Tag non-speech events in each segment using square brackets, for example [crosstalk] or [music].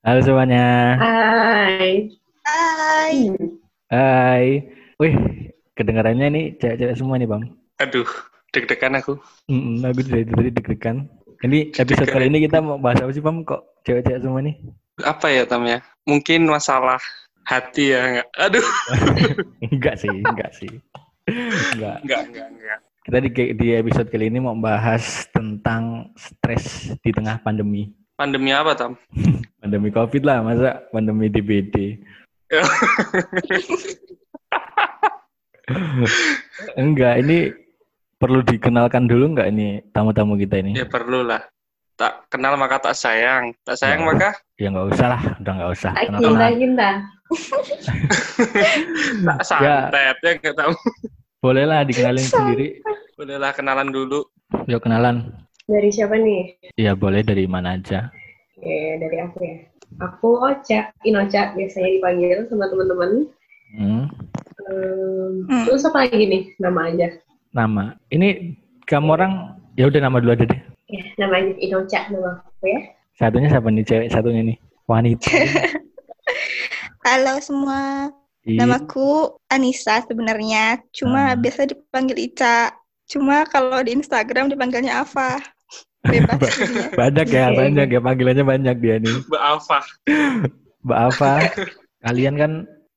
Halo semuanya. Hai. Hai. Hai. Wih, kedengarannya nih cewek-cewek semua nih, Bang. Aduh, deg-degan aku. Mm aku dari tadi deg-degan. Ini episode kali ini kita mau bahas apa sih, Bang? Kok cewek-cewek semua nih? Apa ya, Tam ya? Mungkin masalah hati ya. Enggak. Aduh. [laughs] enggak sih, enggak sih. Enggak. Enggak, enggak, enggak. Kita di, di episode kali ini mau bahas tentang stres di tengah pandemi. Pandemi apa, Tam? [laughs] Pandemi Covid lah, masa pandemi DBD. [laughs] enggak, ini perlu dikenalkan dulu enggak ini tamu-tamu kita ini? Ya perlu lah. Tak kenal maka tak sayang. Tak sayang Ya. maka Ya nggak usah lah, udah nggak usah. [laughs] Tak cinta lah. cinta. tak santet ya enggak tahu. Boleh lah dikenalin sendiri. Bolehlah kenalan dulu. Yuk kenalan. Dari siapa nih? Ya boleh dari mana aja. Oke, dari aku ya. Aku Ocha, Inocha biasanya dipanggil sama teman-teman. Hmm. Hmm. Terus apa lagi nih? Nama aja. Nama. Ini kamu orang ya udah nama dulu aja deh. Ya, nama aja Inocha nama aku ya. Satunya siapa nih cewek satunya nih? Wanita. [laughs] Halo semua. Iya. Namaku Anissa sebenarnya. Cuma Ah. biasa dipanggil Ica. Cuma kalau di Instagram dipanggilnya Ava. Bebas. Banyak ya, Oke. banyak ya panggilannya banyak dia nih. Mbak Alfa. Mbak Ava, [laughs] kalian kan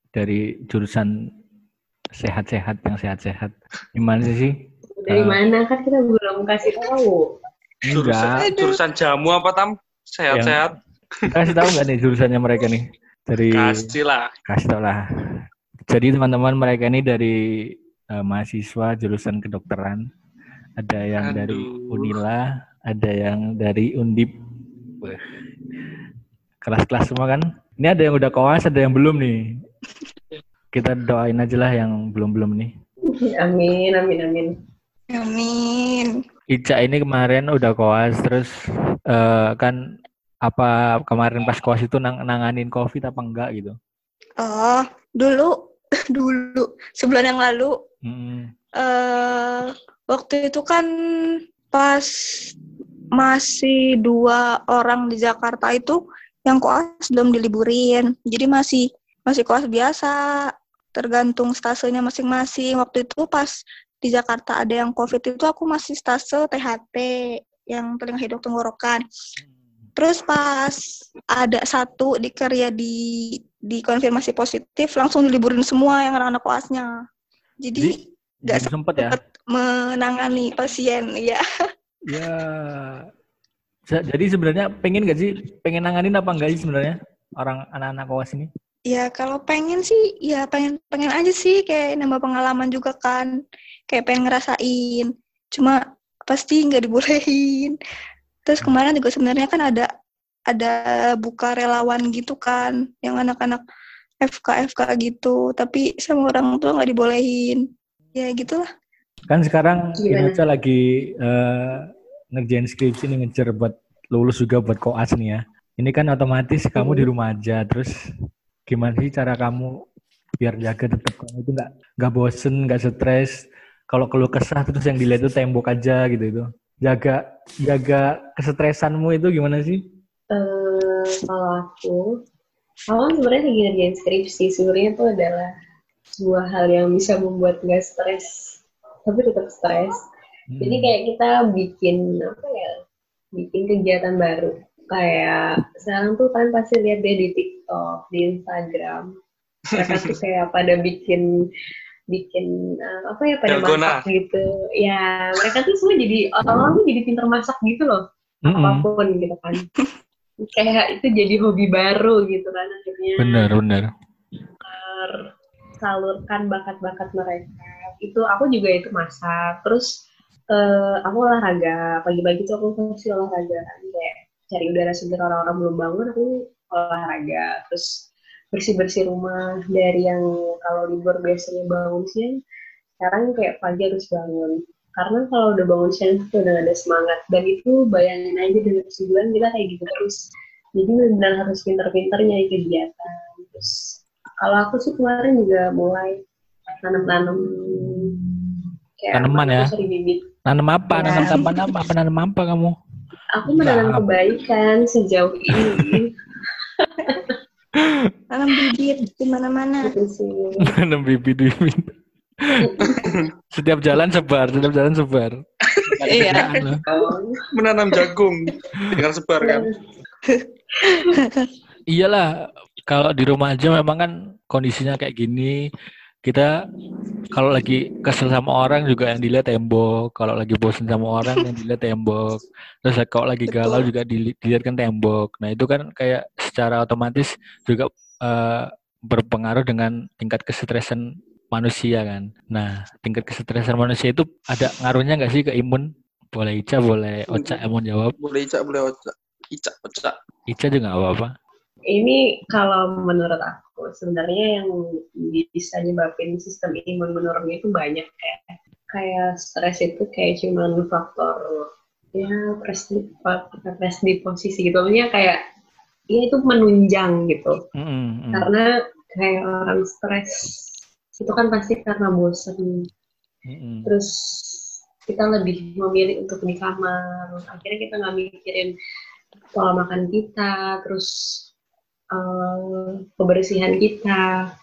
dari jurusan sehat-sehat yang sehat-sehat. Gimana sih? Dari Ah. mana kan kita belum kasih tahu. Jurusan, Enggak. jurusan jamu apa, Tam? Sehat-sehat. Kasih tahu nggak nih jurusannya mereka nih? Dari Kasih lah. kasih tau lah. Jadi teman-teman mereka ini dari eh, mahasiswa jurusan kedokteran. Ada yang dari Aduh. Unila, ada yang dari Undip. Kelas-kelas semua kan. Ini ada yang udah koas, ada yang belum nih. Kita doain aja lah yang belum-belum nih. amin, amin, amin. Amin. Ica ini kemarin udah koas, terus eh, kan apa kemarin pas koas itu nang nanganin covid apa enggak gitu? Oh, dulu [laughs] dulu sebulan yang lalu Hmm. eh waktu itu kan pas masih dua orang di Jakarta itu yang koas belum diliburin. Jadi masih masih koas biasa, tergantung stasenya masing-masing. Waktu itu pas di Jakarta ada yang COVID itu aku masih stase THT yang telinga hidung tenggorokan. Terus pas ada satu di karya di dikonfirmasi positif langsung diliburin semua yang anak-anak koasnya. Jadi nggak sempet ya? menangani pasien ya. [laughs] Ya. Ja- Jadi sebenarnya pengen gak sih pengen nanganin apa enggak sih sebenarnya orang anak-anak koas ini? Ya kalau pengen sih ya pengen pengen aja sih kayak nambah pengalaman juga kan. Kayak pengen ngerasain. Cuma pasti nggak dibolehin. Terus kemarin juga sebenarnya kan ada ada buka relawan gitu kan yang anak-anak FK FK gitu tapi sama orang tua nggak dibolehin ya gitulah Kan sekarang? Indonesia lagi eh, ngerjain skripsi nih ngejar buat lulus juga buat koas nih ya. Ini kan otomatis kamu di rumah aja terus gimana sih cara kamu biar jaga tetap kamu itu nggak nggak bosen nggak stres kalau keluh kesah terus yang dilihat itu tembok aja gitu itu jaga jaga kesetresanmu itu gimana sih Eh, kalau aku, kan sebenarnya lagi ngerjain skripsi. Sebenarnya itu adalah sebuah hal yang bisa membuat nggak stres, tapi tetap stres. Hmm. Jadi kayak kita bikin apa ya, bikin kegiatan baru. Kayak sekarang tuh kan pasti lihat deh di TikTok, di Instagram, mereka tuh kayak pada bikin bikin eh, apa ya pada Dalgona. masak gitu. Ya mereka tuh semua jadi orang-orang tuh jadi pinter masak gitu loh Mm-mm. apa pun gitu kan. kayak itu jadi hobi baru gitu kan akhirnya bener bener salurkan bakat-bakat mereka. Itu aku juga itu masak. Terus eh, aku olahraga. Pagi-pagi tuh aku pasti olahraga kan. Kayak cari udara segar orang-orang belum bangun aku olahraga. Terus bersih-bersih rumah. Dari yang kalau libur biasanya bangun siang sekarang kayak pagi harus bangun. Karena kalau udah bangun siang itu udah gak ada semangat. Dan itu bayangin aja dengan sebulan kita kayak gitu terus. Jadi benar-benar harus pinter-pinter nyari kegiatan. Terus kalau aku sih kemarin juga mulai nanam-nanam kayak Tanaman ya? bibit nanam apa Ya. nanam tanaman apa apa nanam apa kamu aku menanam Nah. kebaikan sejauh ini [laughs] Tanam bibit di mana-mana. Gitu sih. Nanam bibit bibit. setiap jalan sebar, setiap jalan sebar. Iya. Menanam jagung. Dengar sebar kan. Iyalah, kalau di rumah aja memang kan kondisinya kayak gini. Kita kalau lagi kesel sama orang juga yang dilihat tembok. Kalau lagi bosen sama orang yang dilihat [laughs] tembok. Terus kalau lagi galau Betul. juga dili- dilihat kan tembok. Nah itu kan kayak secara otomatis juga eh, berpengaruh dengan tingkat kesetresan manusia kan. Nah tingkat kesetresan manusia itu ada ngaruhnya nggak sih ke imun? Boleh Ica, boleh Oca yang mau jawab. Boleh Ica, boleh Oca. Ica, Oca. Ica juga nggak apa-apa. Ini kalau menurut aku sebenarnya yang bisa nyebabin sistem imun menurun itu banyak ya. Kayak stres itu kayak cuman faktor ya presi di posisi gitu. Maksudnya kayak ya itu menunjang gitu. Mm. Karena kayak orang stres itu kan pasti karena bosen. Mm-mm. Terus kita lebih memilih untuk di kamar. Akhirnya kita nggak mikirin pola makan kita, terus eh, kebersihan kita.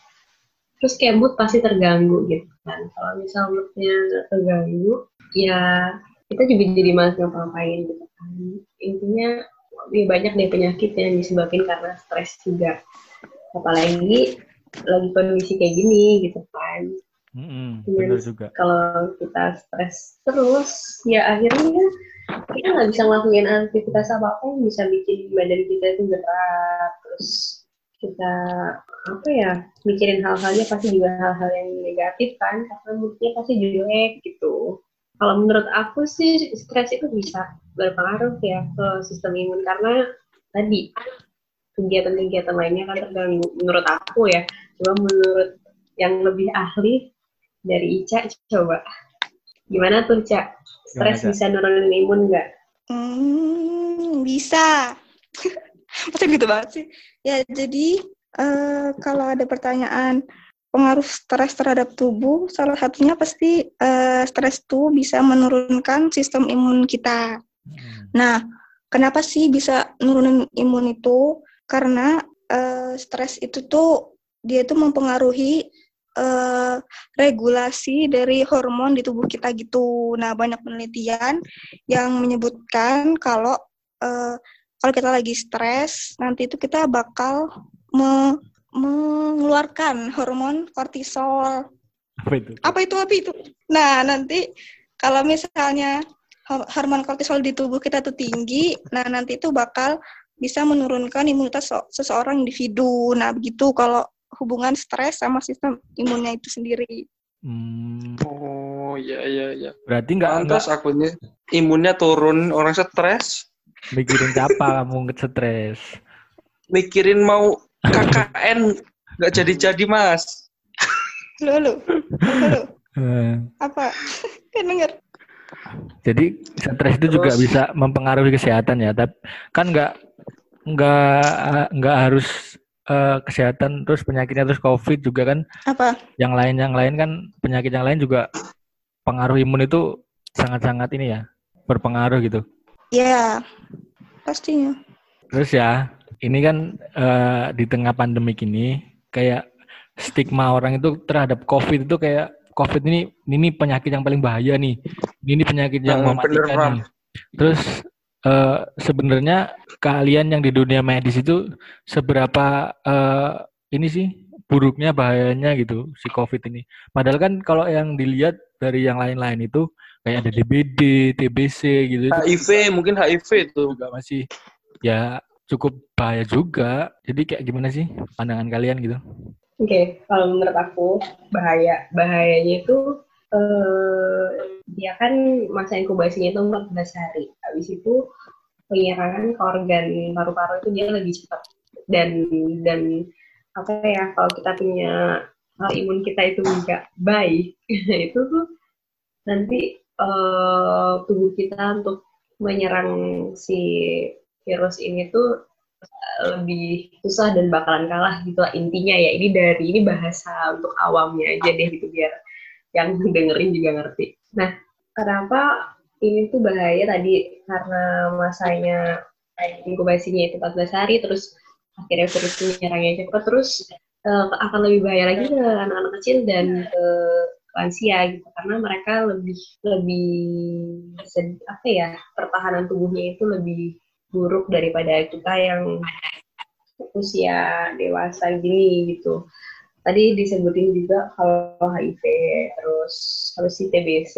Terus kayak mood pasti terganggu gitu kan. Kalau misal moodnya terganggu, ya kita juga jadi malas ngapa-ngapain gitu kan. Intinya ya banyak deh penyakit yang disebabkan karena stres juga. Apalagi lagi kondisi kayak gini gitu kan. Mm-mm, Iya. bener juga. Kalau kita stres terus, ya akhirnya kita nggak bisa ngelakuin aktivitas apa-apa yang bisa bikin badan kita itu gerak. Terus kita apa ya mikirin hal-halnya pasti juga hal-hal yang negatif kan karena moodnya pasti jelek gitu. Kalau menurut aku sih stres itu bisa berpengaruh ya ke sistem imun karena tadi kegiatan-kegiatan lainnya kan terganggu menurut aku ya. Cuma menurut yang lebih ahli dari Ica coba. Gimana tuh Ca stres bisa nurunin imun nggak Hmm, bisa. [laughs] Masa gitu banget sih? Ya, jadi eh, kalau ada pertanyaan pengaruh stres terhadap tubuh, salah satunya pasti eh, stres tuh bisa menurunkan sistem imun kita. Mm. Nah, kenapa sih bisa nurunin imun itu? Karena eh, stres itu tuh dia tuh mempengaruhi eh, regulasi dari hormon di tubuh kita gitu. Nah, banyak penelitian yang menyebutkan kalau eh, kalau kita lagi stres, nanti itu kita bakal me- mengeluarkan hormon kortisol Apa itu? apa itu apa itu nah nanti kalau misalnya ho- hormon kortisol di tubuh kita tuh tinggi nah nanti itu bakal bisa menurunkan imunitas seseorang individu nah begitu kalau hubungan stres sama sistem imunnya itu sendiri. Hmm, Oh, iya, iya, iya. berarti nggak nggak Pantas akunya imunnya turun, orang stres, mikirin siapa [laughs] kamu nggak stres. mikirin mau KKN nggak jadi-jadi, Mas. lo lo lo Eh, apa? [laughs] Kan denger. Jadi stres itu juga bisa mempengaruhi kesehatan ya, tapi kan nggak nggak nggak harus eh, kesehatan terus penyakitnya terus covid juga kan apa yang lain yang lain kan penyakit yang lain juga pengaruh imun itu sangat-sangat ini ya berpengaruh gitu. ya pastinya Terus ya ini kan eh, di tengah pandemik ini kayak stigma orang itu terhadap covid itu kayak covid ini ini penyakit yang paling bahaya nih. Ini penyakit yang bener, mematikan nih. Terus eh, sebenarnya kalian yang di dunia medis itu seberapa eh, ini sih buruknya bahayanya gitu si covid ini. Padahal kan kalau yang dilihat dari yang lain-lain itu kayak ada DBD, TBC gitu itu HIV, mungkin HIV itu. juga masih ya cukup bahaya juga. Jadi kayak gimana sih pandangan kalian gitu? Oke, kalau menurut aku bahaya bahayanya itu eh dia kan masa inkubasinya itu 14 hari. Habis itu penyerangan ke organ paru-paru itu dia lebih cepat dan dan apa ya kalau kita punya hal imun kita itu nggak baik [laughs] itu tuh nanti eh, tubuh kita untuk menyerang si virus ini tuh lebih susah dan bakalan kalah gitu lah intinya ya ini dari ini bahasa untuk awamnya aja deh gitu biar yang [laughs] dengerin juga ngerti. Nah kenapa ini tuh bahaya tadi? Karena masanya inkubasinya itu 14 hari terus akhirnya virus ini nyerangnya cepat terus uh, akan lebih bahaya lagi ke anak-anak kecil dan ke lansia gitu. Karena mereka lebih lebih apa ya pertahanan tubuhnya itu lebih buruk daripada kita yang usia dewasa gini gitu tadi disebutin juga kalau HIV terus harus si TBC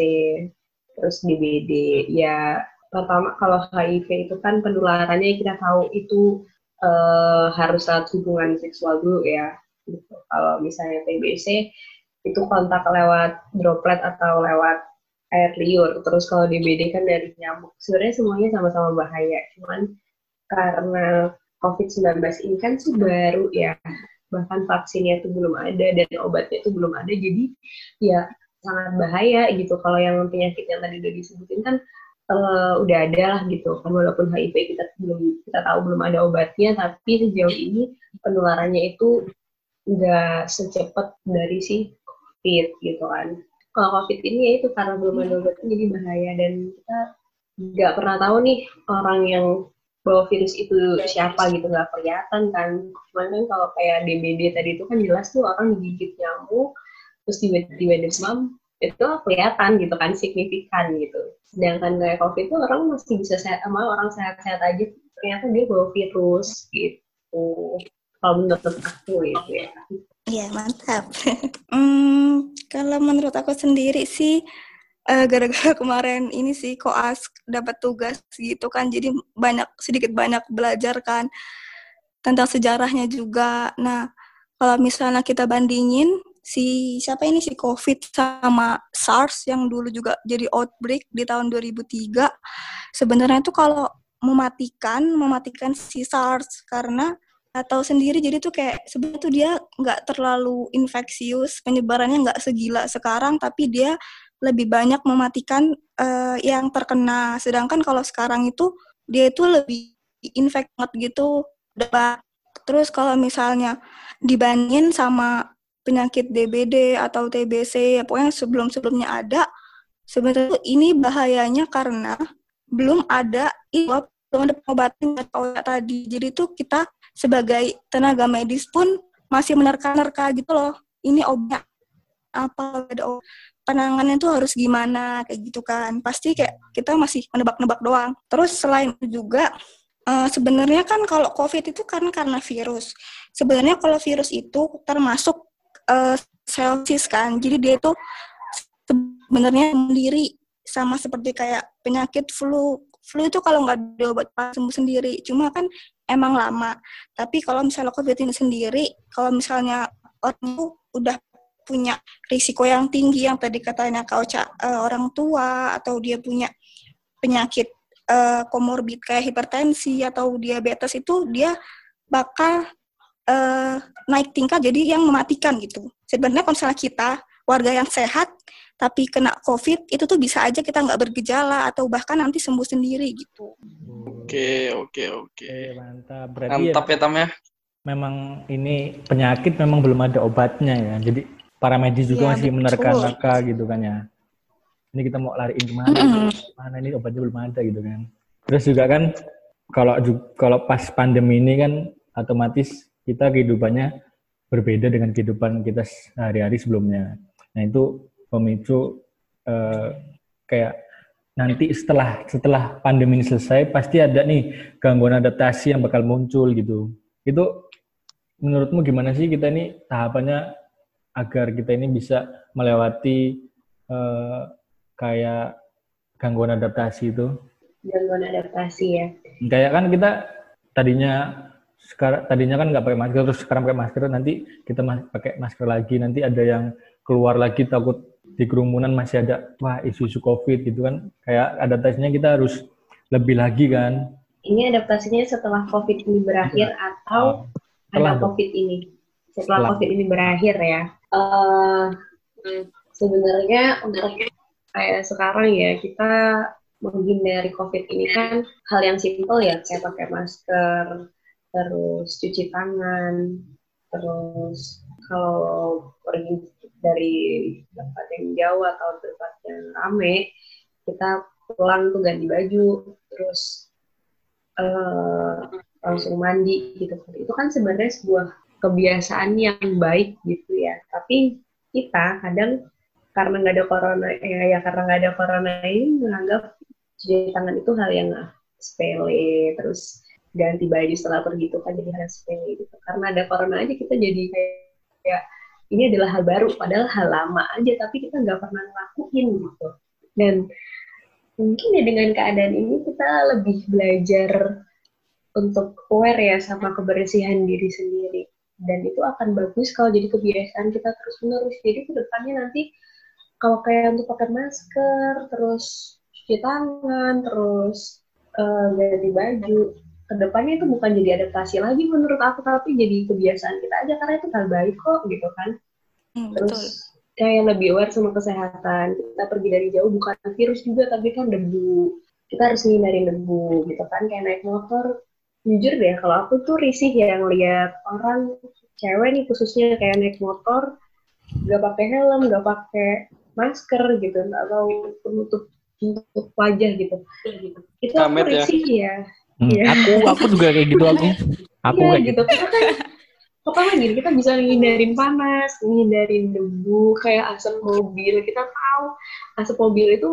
terus DBD ya pertama kalau HIV itu kan penularannya kita tahu itu uh, harus lewat hubungan seksual dulu ya. Gitu. kalau misalnya TBC itu kontak lewat droplet atau lewat air liur. Terus kalau DBD kan dari nyamuk. Sebenarnya semuanya sama-sama bahaya. Cuman karena COVID-19 ini kan sih baru ya bahkan vaksinnya itu belum ada dan obatnya itu belum ada jadi ya sangat bahaya gitu. Kalau yang penyakit yang tadi udah disebutin kan uh, udah ada lah gitu kan walaupun HIV kita belum kita tahu belum ada obatnya tapi sejauh ini penularannya itu nggak secepat dari si COVID gitu kan. Kalau COVID ini ya itu karena belum ada obatnya jadi bahaya. Dan kita nggak pernah tahu nih orang yang bawa virus itu siapa gitu nggak kelihatan kan. Cuman kan kalau kayak DBD tadi itu kan jelas tuh orang digigit nyamuk terus tiba-tiba demam itu kelihatan gitu kan signifikan gitu. Sedangkan kayak covid itu orang masih bisa sehat sama orang sehat-sehat aja. Ternyata dia bawa virus gitu. Kalau menurut aku gitu ya. Iya mantap. [laughs] hmm, kalau menurut aku sendiri sih uh, gara-gara [laughs] kemarin ini sih koas dapat tugas gitu kan jadi banyak sedikit banyak belajar kan tentang sejarahnya juga. Nah kalau misalnya kita bandingin si siapa ini si COVID sama SARS yang dulu juga jadi outbreak di tahun 2003 sebenarnya itu kalau mematikan mematikan si SARS karena atau sendiri jadi tuh kayak sebenarnya tuh dia nggak terlalu infeksius penyebarannya nggak segila sekarang tapi dia lebih banyak mematikan uh, yang terkena. Sedangkan kalau sekarang itu dia itu lebih infect gitu. Terus kalau misalnya dibandingin sama penyakit DBD atau TBC ya pokoknya sebelum-sebelumnya ada sebenarnya ini bahayanya karena belum ada belum ada pengobatan atau tadi. Jadi tuh kita sebagai tenaga medis pun masih menerka-nerka gitu loh. Ini obat apa ada obat penanganannya tuh harus gimana kayak gitu kan. Pasti kayak kita masih menebak-nebak doang. Terus selain itu juga uh, sebenarnya kan kalau covid itu kan karena virus. Sebenarnya kalau virus itu termasuk uh, selfish kan. Jadi dia itu sebenarnya sendiri sama seperti kayak penyakit flu. Flu itu kalau nggak diobat sembuh sendiri. Cuma kan emang lama. Tapi kalau misalnya covid ini sendiri kalau misalnya orang itu udah punya risiko yang tinggi yang tadi katanya kau uh, orang tua atau dia punya penyakit uh, komorbid kayak hipertensi atau diabetes itu dia bakal uh, naik tingkat jadi yang mematikan gitu. Sebenarnya kalau misalnya kita warga yang sehat tapi kena COVID itu tuh bisa aja kita nggak bergejala atau bahkan nanti sembuh sendiri gitu. Oke oke oke. Mantap. Berarti Mantap ya, ya Tam ya. Memang ini penyakit memang belum ada obatnya ya. Jadi para medis juga ya, masih menerka-nerka gitu kan ya. Ini kita mau lariin ke mana? Mana ini obatnya belum ada gitu kan. Terus juga kan kalau kalau pas pandemi ini kan otomatis kita kehidupannya berbeda dengan kehidupan kita sehari-hari sebelumnya. Nah itu pemicu uh, kayak nanti setelah setelah pandemi ini selesai pasti ada nih gangguan adaptasi yang bakal muncul gitu. Itu menurutmu gimana sih kita ini tahapannya agar kita ini bisa melewati uh, kayak gangguan adaptasi itu? Gangguan adaptasi ya. Kayak kan kita tadinya sekarang tadinya kan nggak pakai masker terus sekarang pakai masker nanti kita pakai masker lagi nanti ada yang keluar lagi takut di kerumunan masih ada wah isu-isu covid gitu kan kayak adaptasinya kita harus lebih lagi kan ini adaptasinya setelah covid ini berakhir ya. atau oh, ada covid ini setelah, setelah covid ini berakhir ya uh, sebenarnya untuk kayak sekarang ya kita menghindari covid ini kan hal yang simpel ya kayak pakai masker terus cuci tangan, terus kalau pergi dari tempat yang jauh atau tempat yang rame, kita pulang tuh ganti baju, terus uh, langsung mandi gitu. Itu kan sebenarnya sebuah kebiasaan yang baik gitu ya. Tapi kita kadang karena nggak ada corona ya, ya karena nggak ada corona ini menganggap cuci tangan itu hal yang sepele terus ganti baju setelah pergi itu kan jadi hal sepele gitu. Karena ada corona aja kita jadi kayak, kayak ini adalah hal baru padahal hal lama aja tapi kita nggak pernah ngelakuin gitu. Dan mungkin ya dengan keadaan ini kita lebih belajar untuk aware ya sama kebersihan diri sendiri dan itu akan bagus kalau jadi kebiasaan kita terus menerus jadi ke depannya nanti kalau kayak untuk pakai masker terus cuci tangan terus uh, ganti baju ke depannya itu bukan jadi adaptasi lagi menurut aku tapi jadi kebiasaan kita aja. Karena itu hal baik kok gitu kan. Hmm, terus betul. kayak lebih aware sama kesehatan. Kita pergi dari jauh bukan virus juga tapi kan debu. Kita harus ngindarin debu gitu kan. Kayak naik motor jujur deh kalau aku tuh risih ya ngeliat orang cewek nih khususnya kayak naik motor gak pakai helm gak pakai masker gitu atau penutup untuk wajah gitu itu aku ya. risih ya, ya Hmm, yeah. Aku aku juga kayak gitu aku. Aku kayak gitu. gitu. Kita kan pokoknya gini kita bisa menghindarin panas, menghindarin debu, kayak asap mobil. Kita tahu asap mobil itu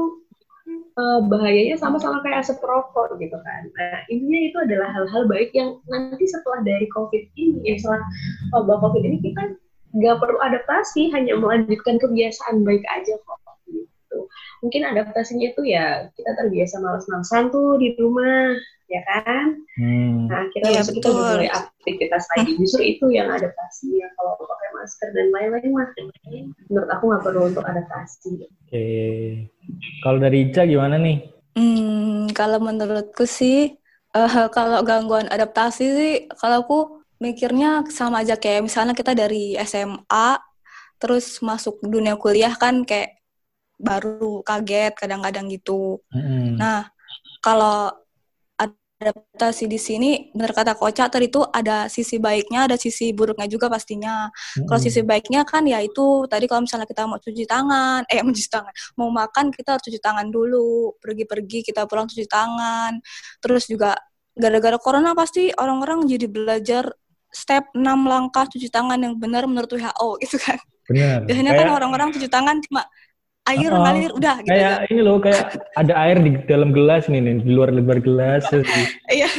uh, bahayanya sama-sama kayak asap rokok gitu kan. Nah, intinya itu adalah hal-hal baik yang nanti setelah dari COVID ini, ya setelah wabah COVID ini kita nggak perlu adaptasi, hanya melanjutkan kebiasaan baik aja kok. Gitu. Mungkin adaptasinya itu ya kita terbiasa malas-malasan tuh di rumah, ya kan? Hmm. Nah, kita ya, itu udah mulai aktivitas lagi. Justru itu yang adaptasi ya. Kalau pakai masker dan lain-lain mah, menurut aku nggak perlu untuk adaptasi. Oke. Okay. Kalau dari Ica gimana nih? Hmm, kalau menurutku sih, uh, kalau gangguan adaptasi sih, kalau aku mikirnya sama aja kayak misalnya kita dari SMA, terus masuk dunia kuliah kan kayak baru kaget kadang-kadang gitu. Hmm. Nah, kalau adaptasi di sini benar kata Koca tadi itu ada sisi baiknya ada sisi buruknya juga pastinya mm-hmm. kalau sisi baiknya kan ya itu tadi kalau misalnya kita mau cuci tangan eh [laughs] mau cuci tangan mau makan kita harus cuci tangan dulu pergi-pergi kita pulang cuci tangan terus juga gara-gara corona pasti orang-orang jadi belajar step 6 langkah cuci tangan yang benar menurut WHO [laughs] gitu kan Benar. Biasanya kan orang-orang cuci tangan cuma air oh, ngalir udah gitu kayak kan. ini loh kayak ada air di dalam gelas nih nih di luar lebar gelas iya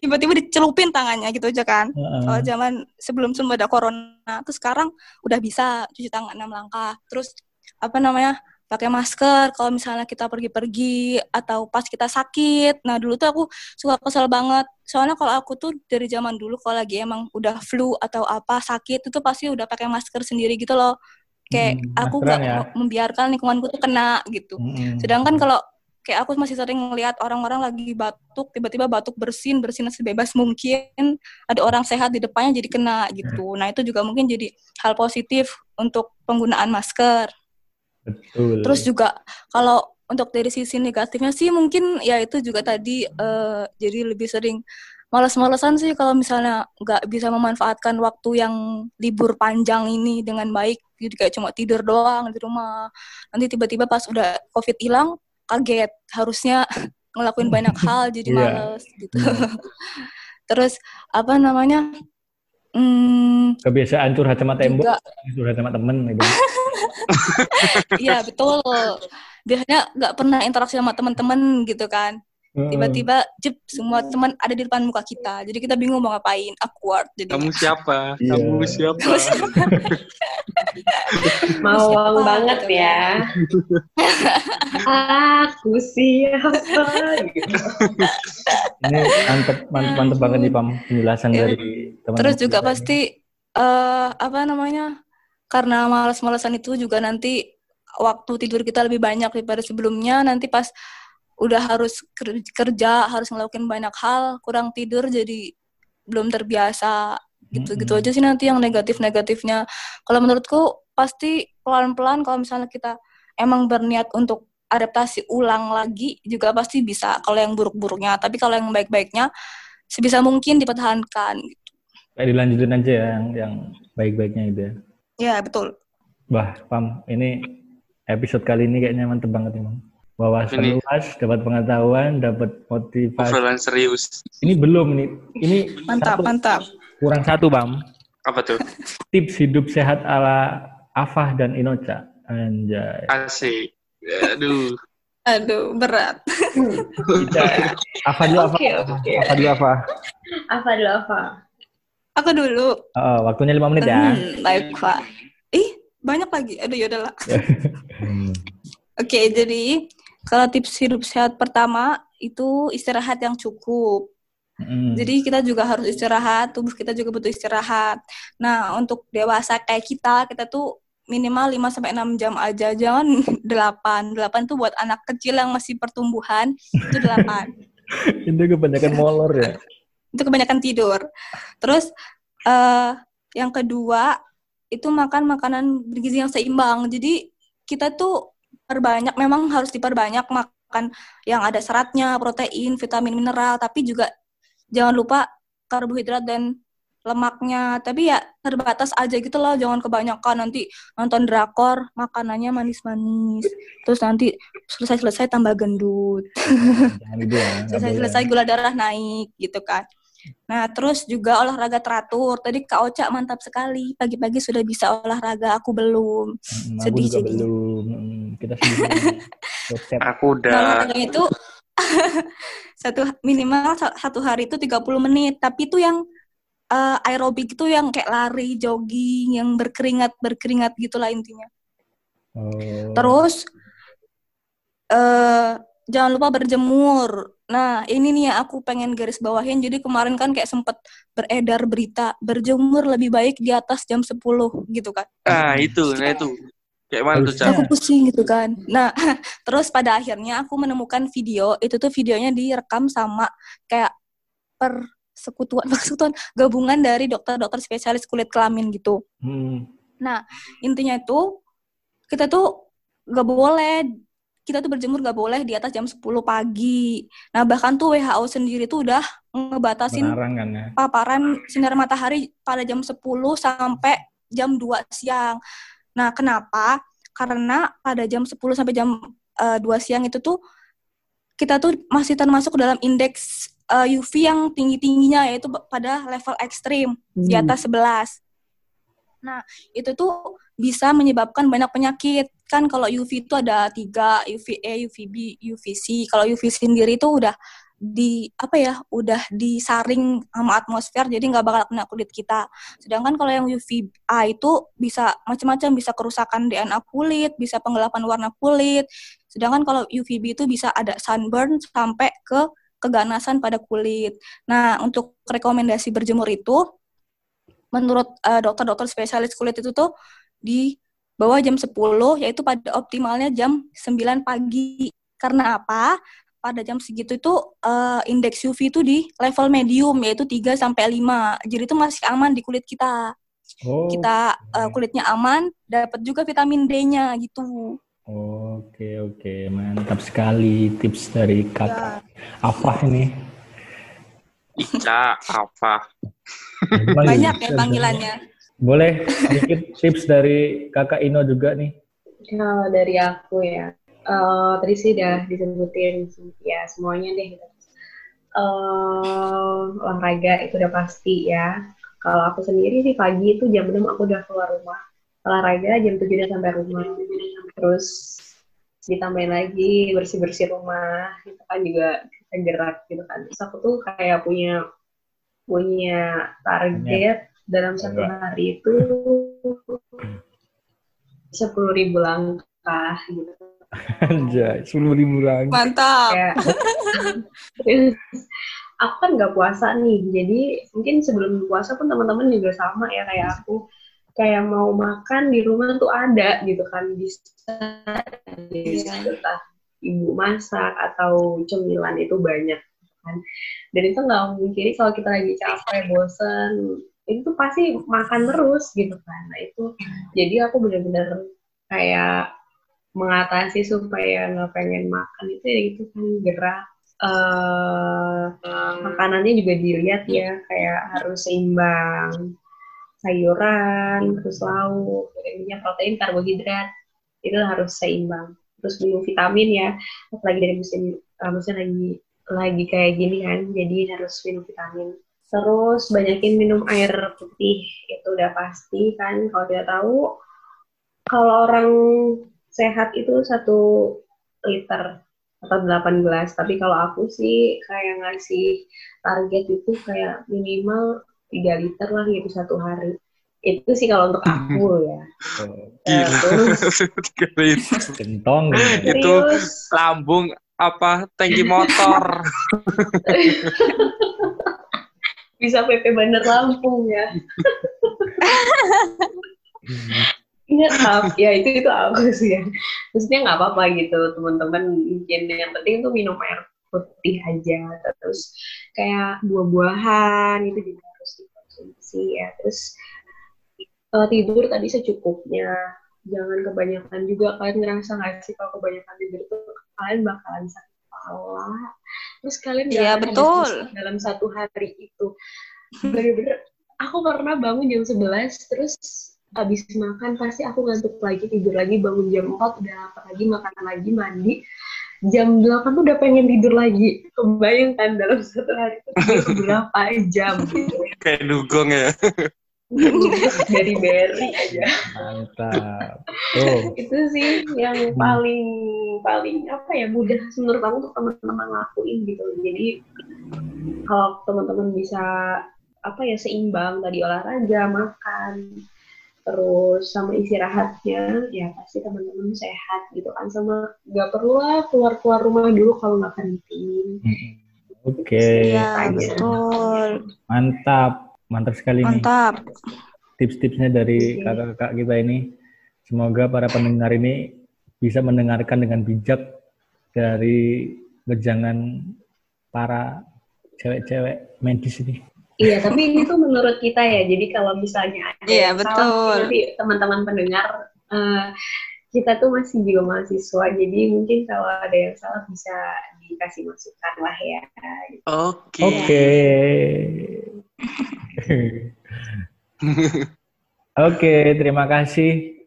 tiba-tiba dicelupin tangannya gitu aja kan uh -uh. kalau zaman sebelum sebelum ada corona tuh sekarang udah bisa cuci tangan enam langkah terus apa namanya pakai masker kalau misalnya kita pergi-pergi atau pas kita sakit. Nah dulu tuh aku suka kesel banget. Soalnya kalau aku tuh dari zaman dulu kalau lagi emang udah flu atau apa sakit itu pasti udah pakai masker sendiri gitu loh kayak hmm, aku nggak ya. membiarkan lingkunganku tuh kena gitu hmm. sedangkan kalau kayak aku masih sering ngeliat orang-orang lagi batuk tiba-tiba batuk bersin bersin sebebas mungkin ada orang sehat di depannya jadi kena gitu nah itu juga mungkin jadi hal positif untuk penggunaan masker Betul. terus juga kalau untuk dari sisi negatifnya sih mungkin ya itu juga tadi uh, jadi lebih sering malas-malasan sih kalau misalnya nggak bisa memanfaatkan waktu yang libur panjang ini dengan baik jadi kayak cuma tidur doang di rumah nanti tiba-tiba pas udah covid hilang kaget harusnya [laughs] ngelakuin banyak [laughs] hal jadi yeah. males gitu hmm. [laughs] terus apa namanya hmm, kebiasaan curhat sama tembok juga, curhat sama temen gitu. iya betul biasanya nggak pernah interaksi sama teman-teman gitu kan tiba-tiba jep semua teman ada di depan muka kita jadi kita bingung mau ngapain awkward jadi kamu siapa yeah. [laughs] kamu siapa mau siapa, banget gitu. ya aku siapa gitu. ini mantep mantep, mantep banget nih pam penjelasan yeah. dari teman terus juga kita. pasti uh, apa namanya karena malas-malasan itu juga nanti waktu tidur kita lebih banyak daripada sebelumnya nanti pas udah harus kerja harus ngelakuin banyak hal kurang tidur jadi belum terbiasa gitu gitu aja sih nanti yang negatif negatifnya kalau menurutku pasti pelan pelan kalau misalnya kita emang berniat untuk adaptasi ulang lagi juga pasti bisa kalau yang buruk buruknya tapi kalau yang baik baiknya sebisa mungkin dipertahankan gitu. Kayak dilanjutin aja ya yang yang baik baiknya itu ya. Ya betul. Wah, Pam, ini episode kali ini kayaknya mantep banget emang. Wawasan Ini. luas, dapat pengetahuan, dapat motivasi. Obrolan serius. Ini belum nih. Ini Mantap, satu, mantap. kurang satu, Bam. Apa tuh? Tips hidup sehat ala Afah dan Inocha. Anjay. Asik. Aduh. [laughs] Aduh, berat. Kita Afah dulu, Afah. Oke, oke. Afah dulu, Afah. Apa dulu apa? Aku dulu. Oh, waktunya lima menit ya. Hmm, baik, Pak. Ih, banyak lagi. Aduh, yaudahlah. [laughs] Oke, jadi kalau tips hidup sehat pertama itu istirahat yang cukup. Hmm. Jadi kita juga harus istirahat, tubuh kita juga butuh istirahat. Nah, untuk dewasa kayak kita, kita tuh minimal 5 sampai 6 jam aja, jangan [laughs] 8. 8 tuh buat anak kecil yang masih pertumbuhan, itu 8. [laughs] Itu kebanyakan molor ya. [laughs] itu kebanyakan tidur. Terus eh yang kedua itu makan makanan bergizi yang seimbang. Jadi kita tuh perbanyak memang harus diperbanyak makan yang ada seratnya, protein, vitamin, mineral, tapi juga jangan lupa karbohidrat dan lemaknya. Tapi ya terbatas aja gitu loh, jangan kebanyakan nanti nonton drakor makanannya manis-manis. Terus nanti selesai-selesai tambah gendut. Gitu ya. [laughs] selesai-selesai gula darah naik gitu kan. Nah, terus juga olahraga teratur. Tadi Kak Oca mantap sekali. Pagi-pagi sudah bisa olahraga, aku belum. Hmm, aku sedih juga jadi. belum. Hmm, Kita [laughs] sedih. Aku Nah, udah. olahraganya itu [laughs] satu minimal sa- satu hari itu 30 menit, tapi itu yang eh, aerobik itu yang kayak lari, jogging, yang berkeringat, berkeringat gitulah intinya. Oh. Terus eh jangan lupa berjemur. Nah, ini nih yang aku pengen garis bawahin. Jadi kemarin kan kayak sempet beredar berita berjemur lebih baik di atas jam 10 gitu kan. Ah, itu, nah itu. Kayak mana tuh? Aku pusing gitu kan. Nah, [laughs] terus pada akhirnya aku menemukan video, itu tuh videonya direkam sama kayak persekutuan, persekutuan [laughs] gabungan dari dokter-dokter spesialis kulit kelamin gitu. Hmm. intinya itu kita tuh gak boleh kita tuh berjemur gak boleh di atas jam 10 pagi. Nah bahkan tuh WHO sendiri tuh udah ngebatasin kan ya. paparan sinar matahari pada jam 10 sampai jam 2 siang. Nah kenapa? Karena pada jam 10 sampai jam eh, 2 siang itu tuh kita tuh masih termasuk dalam indeks eh, UV yang tinggi-tingginya yaitu pada level ekstrim di Hmm. atas 11. Nah, itu tuh bisa menyebabkan banyak penyakit. Kan kalau UV itu ada tiga, UVA, UVB, UVC. Kalau UV sendiri itu udah di apa ya, udah disaring sama atmosfer, jadi nggak bakal kena kulit kita. Sedangkan kalau yang UVA itu bisa macam-macam, bisa kerusakan DNA kulit, bisa penggelapan warna kulit. Sedangkan kalau UVB itu bisa ada sunburn sampai ke keganasan pada kulit. Nah, untuk rekomendasi berjemur itu menurut eh, dokter-dokter spesialis kulit itu tuh di bawah jam 10 yaitu pada optimalnya jam 9 pagi. Karena apa? Pada jam segitu itu eh, indeks UV itu di level medium yaitu 3 sampai 5. Jadi itu masih aman di kulit kita. Oh. Kita eh, kulitnya aman, dapat juga vitamin D-nya gitu. Oke oke mantap sekali tips dari kakak Afah ini. Ica, apa? Banyak ya panggilannya. Boleh sedikit [laughs] tips dari kakak Ino juga nih. Kalau dari aku ya, eh, tadi sih udah disebutin ya semuanya deh. Eh, olahraga itu udah pasti ya. Kalau aku sendiri sih pagi itu jam 6 aku udah keluar rumah. Olahraga jam 7 udah sampai rumah. Terus ditambahin lagi bersih-bersih rumah, itu kan juga kita gerak gitu kan. Terus aku tuh kayak punya punya target dalam satu Enggak. hari itu sepuluh ribu langkah gitu. Anjay, sepuluh ribu lagi. Mantap. Kayak, aku kan nggak puasa nih, jadi mungkin sebelum puasa pun teman-teman juga sama ya kayak aku. Kayak mau makan di rumah tuh ada gitu kan bisa bisa entah ibu masak atau cemilan itu banyak kan. Dan itu nggak mungkin kalau kita lagi capek, bosen, itu pasti makan terus gitu kan. Nah itu jadi aku bener-bener kayak mengatasi supaya nggak pengen makan itu ya itu kan gerak. Eh makanannya juga dilihat ya kayak harus seimbang sayuran terus lauk intinya protein karbohidrat itu harus seimbang. Terus minum vitamin ya apalagi dari musim uh, musim lagi lagi kayak gini kan jadi harus minum vitamin terus banyakin minum air putih itu udah pasti kan kalau tidak tahu kalau orang sehat itu satu liter atau 8 gelas tapi kalau aku sih kayak ngasih target itu kayak minimal 3 liter lah gitu satu hari itu sih kalau untuk [laughs] aku ya Gila. terus [laughs] Gentong. Itu lambung apa tangki motor. [laughs] bisa PP Bandar Lampung ya [laughs] Ingat? Ya itu itu aku sih ya. Maksudnya nggak apa-apa gitu teman-teman. Mungkin yang penting tuh minum air putih aja. Terus kayak buah-buahan itu juga harus dikonsumsi ya. Terus eh, tidur tadi secukupnya. Jangan kebanyakan juga kalian ngerasa nggak sih kalau kebanyakan tidur tuh kalian bakalan sakit kepala. Terus kalian nggak akan betul. dalam satu hari itu. Bener-bener aku pernah bangun jam 11 terus habis makan pasti aku ngantuk lagi tidur lagi bangun jam 4 udah lapar lagi makan lagi mandi jam 8 tuh udah pengen tidur lagi kebayangkan dalam satu hari itu berapa jam gitu [laughs] Kayak dugong ya. [laughs] dari beri aja Mantap. [laughs] Tuh. itu sih yang paling paling apa ya mudah menurut aku untuk teman-teman lakuin gitu jadi kalau teman-teman bisa apa ya seimbang tadi olahraga makan terus sama istirahatnya ya pasti teman-teman sehat gitu kan sama nggak perlu lah keluar keluar rumah dulu kalau nggak penting Oke. Iya, Aja. betul. Mantap. Mantap sekali nih. Mantap. tips-tipsnya dari kakak-kakak kita ini. Semoga para pendengar ini bisa mendengarkan dengan bijak dari wejangan para cewek-cewek medis ini. Iya, tapi ini tuh menurut kita ya. Jadi kalau misalnya ada Iya, betul. teman-teman pendengar eh, kita tuh masih juga mahasiswa. Jadi mungkin kalau ada yang salah bisa dikasih masukan lah ya. Oke. Oke. Oke, terima kasih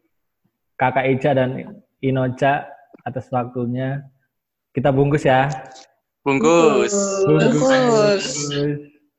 Kakak Ica dan Inoca atas waktunya. Kita bungkus ya. Bungkus. Bungkus. Bungkus.